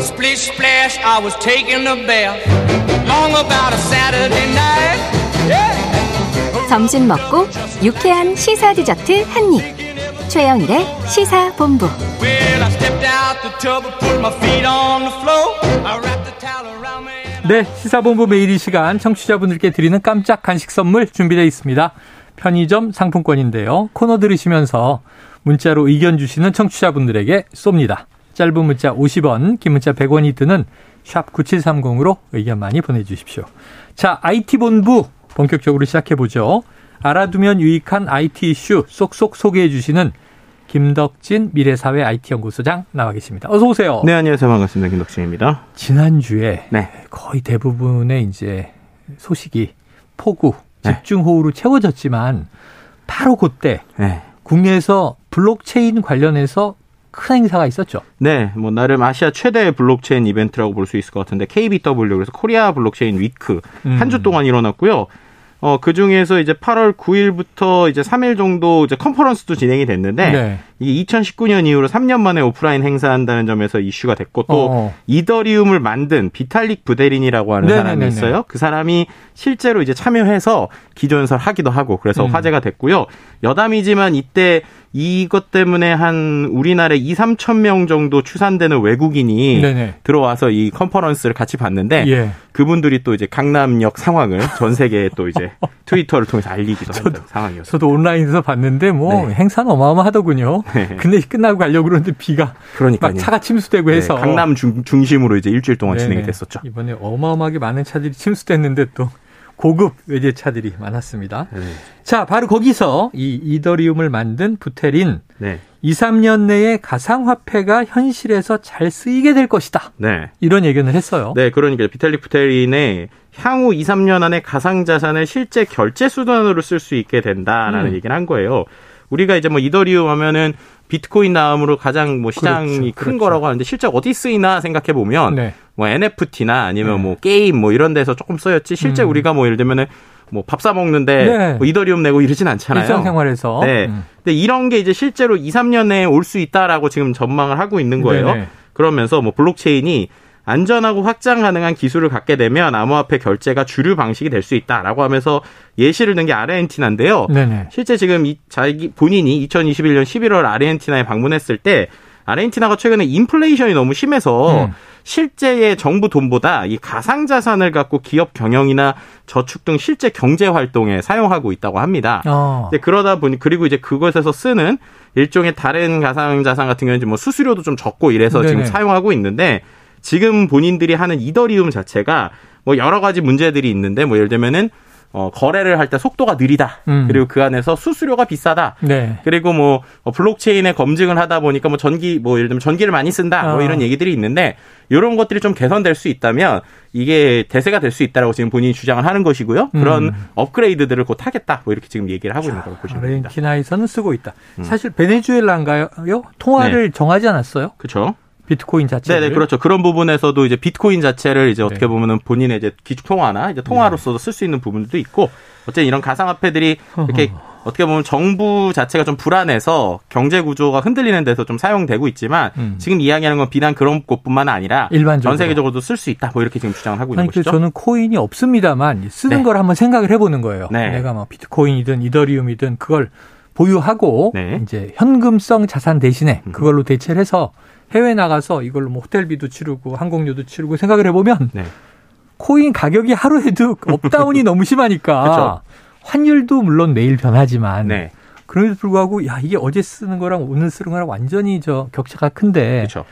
Splish splash, I was taking a bath. Long about a Saturday night. Yeah. 점심 먹고 유쾌한 시사 디저트 한 입. 최영일의 시사 본부. Well, I stepped out the tub and put my feet on the floor. I wrapped the towel around me. 네, 시사본부 매일 이 시간 청취자분들께 드리는 깜짝 간식 선물 준비되어 있습니다. 편의점 상품권인데요. 코너 들으시면서 문자로 의견 주시는 청취자분들에게 쏩니다. 짧은 문자 50원, 긴 문자 100원이 드는 샵 9730으로 의견 많이 보내주십시오. 자, IT본부 본격적으로 시작해보죠. 알아두면 유익한 IT 이슈 쏙쏙 소개해 주시는 김덕진 미래사회 IT연구소장 나와 계십니다. 어서 오세요. 네, 안녕하세요. 반갑습니다. 김덕진입니다. 지난주에 네. 거의 대부분의 이제 소식이 폭우, 네. 집중호우로 채워졌지만 바로 그때 네. 국내에서 블록체인 관련해서 큰 행사가 있었죠. 네, 뭐 나름 아시아 최대 블록체인 이벤트라고 볼 수 있을 것 같은데 KBW 그래서 Korea Blockchain Week 음. 한주 동안 일어났고요. 어, 그 중에서 이제 8월 9일부터 이제 3일 정도 이제 컨퍼런스도 진행이 됐는데 네. 이게 2019년 이후로 3년 만에 오프라인 행사한다는 점에서 이슈가 됐고 또 어. 이더리움을 만든 비탈릭 부테린이라고 하는 네네네네. 사람이 있어요. 그 사람이 실제로 이제 참여해서 기조연설 하기도 하고 그래서 음. 화제가 됐고요. 여담이지만 이때 이것 때문에 한 우리나라에 2, 3천 명 정도 추산되는 외국인이 네네. 들어와서 이 컨퍼런스를 같이 봤는데 예. 그분들이 또 이제 강남역 상황을 전 세계에 또 이제 트위터를 통해서 알리기도 하는 상황이었어요. 저도 온라인에서 봤는데 뭐 네. 행사는 어마어마하더군요. 네. 근데 끝나고 가려고 그러는데 비가 그러니까요. 막 차가 침수되고 네, 해서 강남 중, 중심으로 이제 일주일 동안 진행이 네네. 됐었죠. 이번에 어마어마하게 많은 차들이 침수됐는데 또 고급 외제차들이 많았습니다. 네. 자, 바로 거기서 이 이더리움을 만든 부테린 네. 2, 3년 내에 가상화폐가 현실에서 잘 쓰이게 될 것이다. 네. 이런 예견을 했어요. 네, 그러니까 비탈릭 부테린의 향후 2, 3년 안에 가상자산을 실제 결제 수단으로 쓸 수 있게 된다라는 음. 얘기를 한 거예요. 우리가 이제 뭐 이더리움 하면은 비트코인 다음으로 가장 뭐 시장이 그렇죠, 큰 그렇죠. 거라고 하는데 실제 어디 쓰이나 생각해 보면 네. 뭐 NFT나 아니면 네. 뭐 게임 뭐 이런 데서 조금 쓰였지 실제 음. 우리가 뭐 예를 들면은 뭐 밥 사 먹는데 네. 뭐 이더리움 내고 이러진 않잖아요. 일상생활에서. 네. 음. 근데 이런 게 이제 실제로 2, 3년 내에 올 수 있다라고 지금 전망을 하고 있는 거예요. 네네. 그러면서 뭐 블록체인이 안전하고 확장 가능한 기술을 갖게 되면 암호화폐 결제가 주류 방식이 될 수 있다라고 하면서 예시를 든 게 아르헨티나인데요. 네네. 실제 지금 이 자기 본인이 2021년 11월 아르헨티나에 방문했을 때 아르헨티나가 최근에 인플레이션이 너무 심해서 음. 실제의 정부 돈보다 이 가상 자산을 갖고 기업 경영이나 저축 등 실제 경제 활동에 사용하고 있다고 합니다. 어. 이제 그러다 보니 그리고 이제 그것에서 쓰는 일종의 다른 가상 자산 같은 경우는 뭐 수수료도 좀 적고 이래서 지금 네네. 사용하고 있는데 지금 본인들이 하는 이더리움 자체가 뭐 여러 가지 문제들이 있는데 뭐 예를 들면은 어 거래를 할 때 속도가 느리다. 음. 그리고 그 안에서 수수료가 비싸다. 네. 그리고 뭐 어, 블록체인에 검증을 하다 보니까 뭐 전기 뭐 예를 들면 전기를 많이 쓴다. 뭐 어. 이런 얘기들이 있는데 이런 것들이 좀 개선될 수 있다면 이게 대세가 될 수 있다라고 지금 본인이 주장을 하는 것이고요. 그런 음. 업그레이드들을 곧 하겠다. 뭐 이렇게 지금 얘기를 하고 있는 거라고 보시면 됩니다. 아르헨티나에서는 쓰고 있다. 음. 사실 베네수엘라인가요? 통화를 정하지 않았어요? 그렇죠. 비트코인 자체를. 네네, 그렇죠. 그런 부분에서도 이제 비트코인 자체를 이제 어떻게 네. 보면은 본인의 이제 기축 통화나 이제 통화로서도 쓸 수 있는 부분도 있고, 어쨌든 이런 가상화폐들이 이렇게 어떻게 보면 정부 자체가 좀 불안해서 경제 구조가 흔들리는 데서 좀 사용되고 있지만 음. 지금 이야기하는 건 비단 그런 곳뿐만 아니라 일반적으로. 전 세계적으로도 쓸 수 있다. 뭐 이렇게 지금 주장을 하고 있는 아니, 그 것이죠. 저는 코인이 없습니다만 쓰는 네. 걸 한번 생각을 해보는 거예요. 네. 내가 뭐 비트코인이든 이더리움이든 그걸 보유하고 네. 음. 이제 현금성 자산 대신에 그걸로 대체를 해서 해외 나가서 이걸로 뭐 호텔비도 치르고 항공료도 치르고 생각을 해보면 네. 코인 가격이 하루에도 up down이 너무 심하니까 그쵸. 환율도 물론 매일 변하지만 네. 그럼에도 불구하고 야 이게 어제 쓰는 거랑 오늘 쓰는 거랑 완전히 저 격차가 큰데 그렇죠.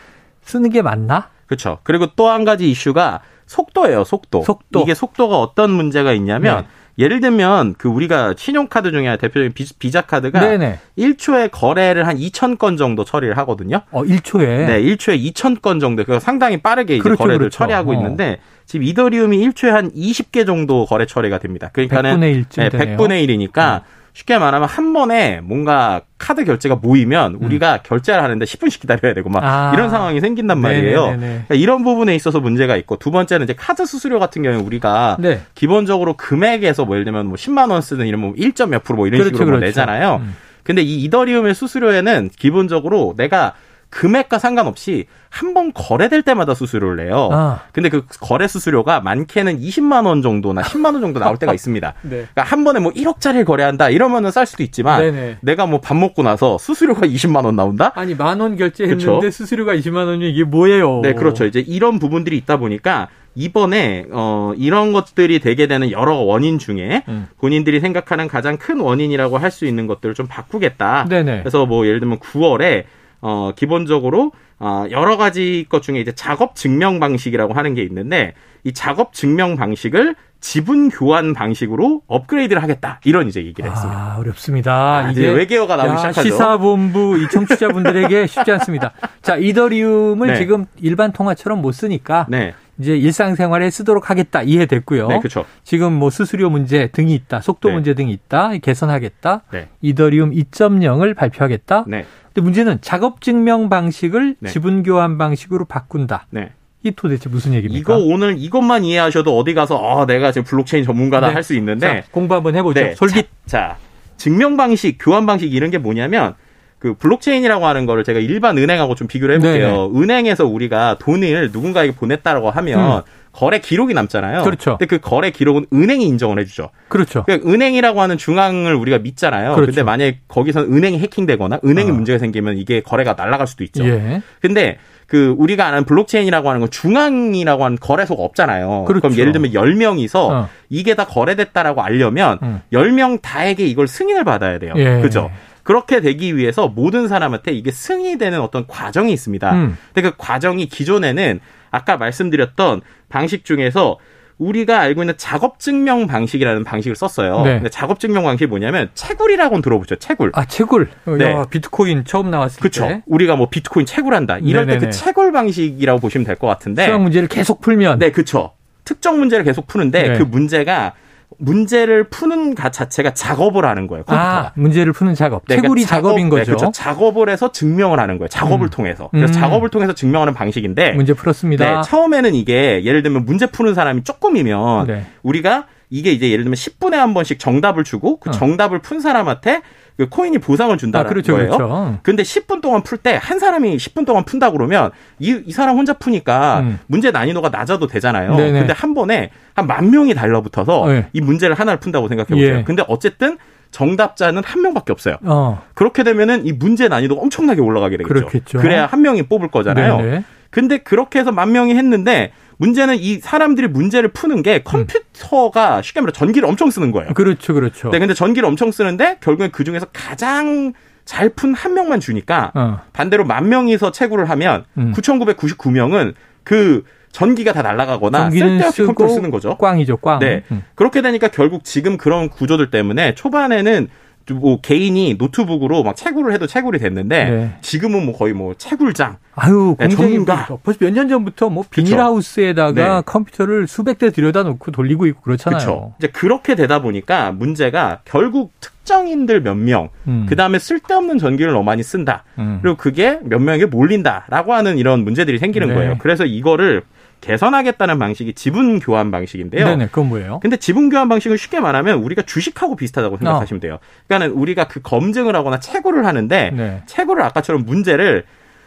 쓰는 게 맞나? 그렇죠. 그리고 또 한 가지 이슈가 속도예요, 속도. 속도. 이게 속도가 어떤 문제가 있냐면 네. 예를 들면 그 우리가 신용카드 중에 대표적인 비, 비자 카드가 네네. 1초에 거래를 한 2,000건 정도 처리를 하거든요. 어 1초에 네, 1초에 2,000건 정도. 그 상당히 빠르게 이제 그렇죠, 거래를 그렇죠. 처리하고 어. 있는데 지금 이더리움이 1초에 한 20개 정도 거래 처리가 됩니다. 그러니까는 100분의 1쯤 네, 되네요. 100분의 1이니까 쉽게 말하면 한 번에 뭔가 카드 결제가 모이면 우리가 결제를 하는데 10분씩 기다려야 되고 막 음. 아. 이런 상황이 생긴단 말이에요. 그러니까 이런 부분에 있어서 문제가 있고 두 번째는 이제 카드 수수료 같은 경우에 우리가 네. 기본적으로 금액에서 뭐 예를 들면 뭐 10만 원 쓰는 이런 뭐 1. 몇 프로 뭐 이런 그렇죠, 식으로 뭐 그렇죠. 내잖아요. 음. 근데 이 이더리움의 수수료에는 기본적으로 내가 금액과 상관없이 한 번 거래될 때마다 수수료를 내요. 아. 근데 그 거래 수수료가 많게는 20만 원 정도나 10만 원 정도 나올 때가 있습니다. 네. 그러니까 한 번에 뭐 1억짜리를 거래한다 이러면은 쌀 수도 있지만 네네. 내가 뭐 밥 먹고 나서 수수료가 20만 원 나온다? 아니 만 원 결제했는데 그쵸? 수수료가 20만 원이 이게 뭐예요? 네, 그렇죠. 이제 이런 부분들이 있다 보니까 이번에 어 이런 것들이 되게 되는 여러 원인 중에 음. 본인들이 생각하는 가장 큰 원인이라고 할 수 있는 것들을 좀 바꾸겠다. 네네. 그래서 뭐 예를 들면 9월에 어 기본적으로 어 여러 가지 것 중에 이제 작업 증명 방식이라고 하는 게 있는데 이 작업 증명 방식을 지분 교환 방식으로 업그레이드를 하겠다. 이런 이제 얘기를 했습니다. 아, 어렵습니다. 아, 이제 외계어가 나오기 야, 시작하죠. 시사본부 이 청취자분들에게 쉽지 않습니다. 자, 이더리움을 네. 지금 일반 통화처럼 못 쓰니까 네. 이제 일상생활에 쓰도록 하겠다 이해됐고요. 네, 그렇죠. 지금 뭐 수수료 문제 등이 있다, 속도 네. 문제 등이 있다, 개선하겠다. 네. 이더리움 2.0을 발표하겠다. 네. 근데 문제는 작업 증명 방식을 네. 지분 교환 방식으로 바꾼다. 네. 이 도대체 무슨 얘기입니까? 이거 오늘 이것만 이해하셔도 어디 가서 어, 내가 지금 블록체인 전문가다 네. 할수 있는데 자, 공부 한번 해보죠. 네. 솔깃. 자, 자, 증명 방식, 교환 방식 이런 게 뭐냐면 그 블록체인이라고 하는 거를 제가 일반 은행하고 좀 비교를 해볼게요. 은행에서 우리가 돈을 누군가에게 보냈다라고 하면 거래 기록이 남잖아요. 음. 그렇죠. 근데 그 거래 기록은 은행이 인정을 해주죠. 그렇죠. 그러니까 은행이라고 하는 중앙을 우리가 믿잖아요. 그렇죠. 근데 만약에 거기서 은행이 해킹되거나 은행에 어. 문제가 생기면 이게 거래가 날아갈 수도 있죠. 예. 근데 그 우리가 아는 블록체인이라고 하는 건 중앙이라고 하는 거래소가 없잖아요. 그렇죠. 럼 예를 들면 10명이서 어. 이게 다 거래됐다라고 알려면 음. 10명 다에게 이걸 승인을 받아야 돼요. 예. 그죠? 그렇게 되기 위해서 모든 사람한테 이게 승인이 되는 어떤 과정이 있습니다. 음. 근데 그 과정이 기존에는 아까 말씀드렸던 방식 중에서 우리가 알고 있는 작업 증명 방식이라는 방식을 썼어요. 네. 근데 작업 증명 방식이 뭐냐면 채굴이라고는 들어보죠. 채굴. 아, 채굴. 어, 네. 야, 비트코인 처음 나왔을 그렇죠. 때. 우리가 뭐 비트코인 채굴한다. 이럴 때. 그 채굴 방식이라고 보시면 될 것 같은데. 수학 문제를 계속 풀면 네, 그렇죠. 특정 문제를 계속 푸는데 네. 그 문제가 문제를 푸는 가 자체가 작업을 하는 거예요. 컴퓨터가. 아, 문제를 푸는 작업. 네, 채굴이 그러니까 작업인 작업, 네, 거죠. 그렇죠. 작업을 해서 증명을 하는 거예요. 작업을 음. 통해서. 그래서 음. 작업을 통해서 증명하는 방식인데 문제 풀었습니다. 네, 처음에는 이게 예를 들면 문제 푸는 사람이 조금이면 네. 우리가 이게 이제 예를 들면 10분에 한 번씩 정답을 주고 그 어. 정답을 푼 사람한테 그 코인이 보상을 아, 준다는 그렇죠, 거예요. 그렇죠. 근데 10분 동안 풀 때 한 사람이 10분 동안 푼다 그러면 이, 이 사람 혼자 푸니까 음. 문제 난이도가 낮아도 되잖아요. 네네. 근데 한 번에 한 만 명이 달라붙어서 네. 이 문제를 하나를 푼다고 생각해 보세요. 예. 근데 어쨌든 정답자는 한 명밖에 없어요. 어, 그렇게 되면은 이 문제 난이도가 엄청나게 올라가게 되겠죠. 그렇겠죠. 그래야 한 명이 뽑을 거잖아요. 네네. 근데 그렇게 해서 만 명이 했는데 문제는 이 사람들이 문제를 푸는 게 컴퓨터가 쉽게 말해 전기를 엄청 쓰는 거예요. 그렇죠, 그렇죠. 네, 근데 전기를 엄청 쓰는데 결국엔 그 중에서 가장 잘 푼 한 명만 주니까 어. 반대로 만 명이서 채굴을 하면 음. 9,999명은 그 전기가 다 날아가거나 쓸데없이 쓰고 컴퓨터를 쓰는 거죠. 꽝이죠, 꽝. 네. 음. 그렇게 되니까 결국 지금 그런 구조들 때문에 초반에는 뭐 개인이 노트북으로 막 채굴을 해도 채굴이 됐는데 네. 지금은 뭐 거의 뭐 채굴장 아유, 네, 전문가. 뭐 벌써 몇 년 전부터 뭐 그쵸. 비닐하우스에다가 네. 컴퓨터를 수백 대 들여다 놓고 돌리고 있고 그렇잖아요. 그렇죠. 이제 그렇게 되다 보니까 문제가 결국 특정인들 몇 명, 음. 그 다음에 쓸데없는 전기를 너무 많이 쓴다. 음. 그리고 그게 몇 명에게 몰린다라고 하는 이런 문제들이 생기는 네. 거예요. 그래서 이거를 개선하겠다는 방식이 지분 교환 방식인데요. 네네, 그건 뭐예요? 근데 지분 교환 방식은 쉽게 말하면 우리가 주식하고 비슷하다고 어. 생각하시면 돼요. 그러니까는 우리가 그 검증을 하거나 채굴을 하는데 네. 채굴을 아까처럼 문제를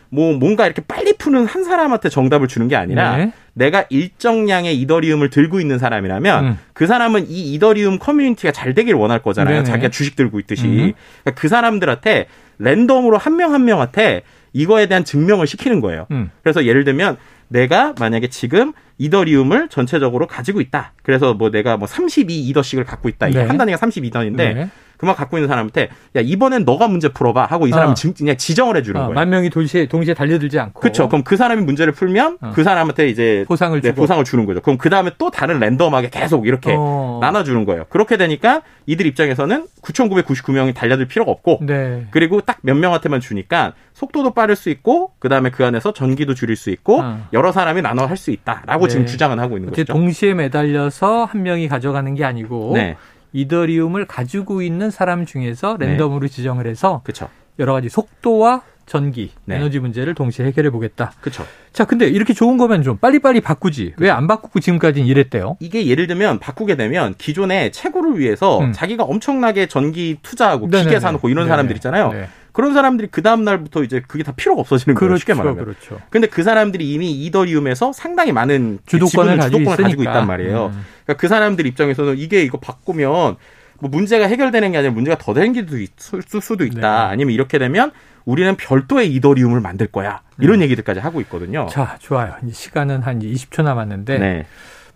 뭐 뭔가 이렇게 빨리 푸는 한 사람한테 정답을 주는 게 아니라 네. 내가 일정량의 이더리움을 들고 있는 사람이라면 음. 그 사람은 이 이더리움 커뮤니티가 잘 되길 원할 거잖아요. 네네. 자기가 주식 들고 있듯이. 음. 그러니까 그 사람들한테 랜덤으로 한 명한 명한테 이거에 대한 증명을 시키는 거예요. 음. 그래서 예를 들면 내가 만약에 지금 이더리움을 전체적으로 가지고 있다. 그래서 뭐 내가 뭐 32 이더씩을 갖고 있다. 이게 네. 한 단위가 32단인데 네. 그만 갖고 있는 사람한테 야 이번엔 너가 문제 풀어봐 하고 이 사람이 어. 지- 그냥 지정을 해주는 아, 거예요. 만 명이 동시에, 동시에 달려들지 않고. 그렇죠. 그럼 그 사람이 문제를 풀면 어. 그 사람한테 이제 보상을 네, 주고. 보상을 주는 거죠. 그럼 그 다음에 또 다른 랜덤하게 계속 이렇게 어. 나눠주는 거예요. 그렇게 되니까 이들 입장에서는 9,999명이 달려들 필요가 없고 네. 그리고 딱 몇 명한테만 주니까 속도도 빠를 수 있고 그 다음에 그 안에서 전기도 줄일 수 있고 어. 여러 사람이 나눠 할 수 있다라고 네. 지금 주장은 하고 있는 거죠. 동시에 매달려서 한 명이 가져가는 게 아니고 네, 이더리움을 가지고 있는 사람 중에서 랜덤으로 지정을 해서 그렇죠, 여러 가지 속도와 전기, 네. 에너지 문제를 동시에 해결해 보겠다. 그렇죠. 자, 근데 이렇게 좋은 거면 좀 빨리빨리 바꾸지. 왜 안 바꾸고 지금까지는 이랬대요? 이게 예를 들면 바꾸게 되면 기존의 채굴을 위해서 음. 자기가 엄청나게 전기 투자하고 네네네. 기계 사놓고 이런 네네. 사람들 있잖아요. 네. 그런 사람들이 그 다음 날부터 이제 그게 다 필요가 없어지는 거예요. 쉽게 말하면. 그렇죠. 근데 그 사람들이 이미 이더리움에서 상당히 많은 주도권을 가지고 주도권을 가지고. 있단 말이에요. 음. 그러니까 그 사람들 입장에서는 이게 이거 바꾸면 뭐 문제가 해결되는 게 아니라 문제가 더 있을 수도 있다. 네. 아니면 이렇게 되면 우리는 별도의 이더리움을 만들 거야. 이런 얘기들까지 하고 있거든요. 음. 자, 좋아요. 이제 시간은 한 20초 남았는데 네.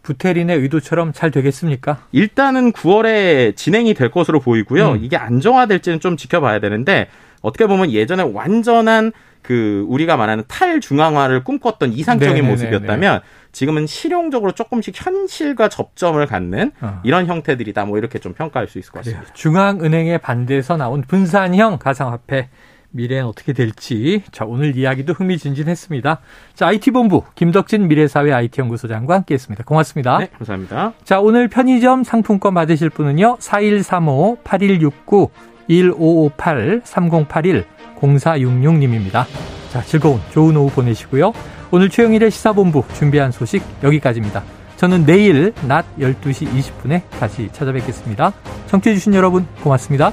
부테린의 의도처럼 잘 되겠습니까? 일단은 9월에 진행이 될 것으로 보이고요. 음. 이게 안정화될지는 좀 지켜봐야 되는데 어떻게 보면 예전에 완전한 그 우리가 말하는 탈중앙화를 꿈꿨던 이상적인 네네네네. 모습이었다면 지금은 실용적으로 조금씩 현실과 접점을 갖는 어. 이런 형태들이다. 뭐 이렇게 좀 평가할 수 있을 것. 같습니다. 중앙은행의 반대에서 나온 분산형 가상화폐 미래는 어떻게 될지 자 오늘 이야기도 흥미진진했습니다. 자 IT 본부 김덕진 미래사회 IT연구소장과 함께했습니다. 고맙습니다. 네, 감사합니다. 자 오늘 편의점 상품권 받으실 분은요 4135 8169 1558 3081 0466님입니다. 자 즐거운 좋은 오후 보내시고요. 오늘 최영일의 시사본부 준비한 소식 여기까지입니다. 저는 내일 낮 12시 20분에 다시 찾아뵙겠습니다. 청취해주신 여러분 고맙습니다.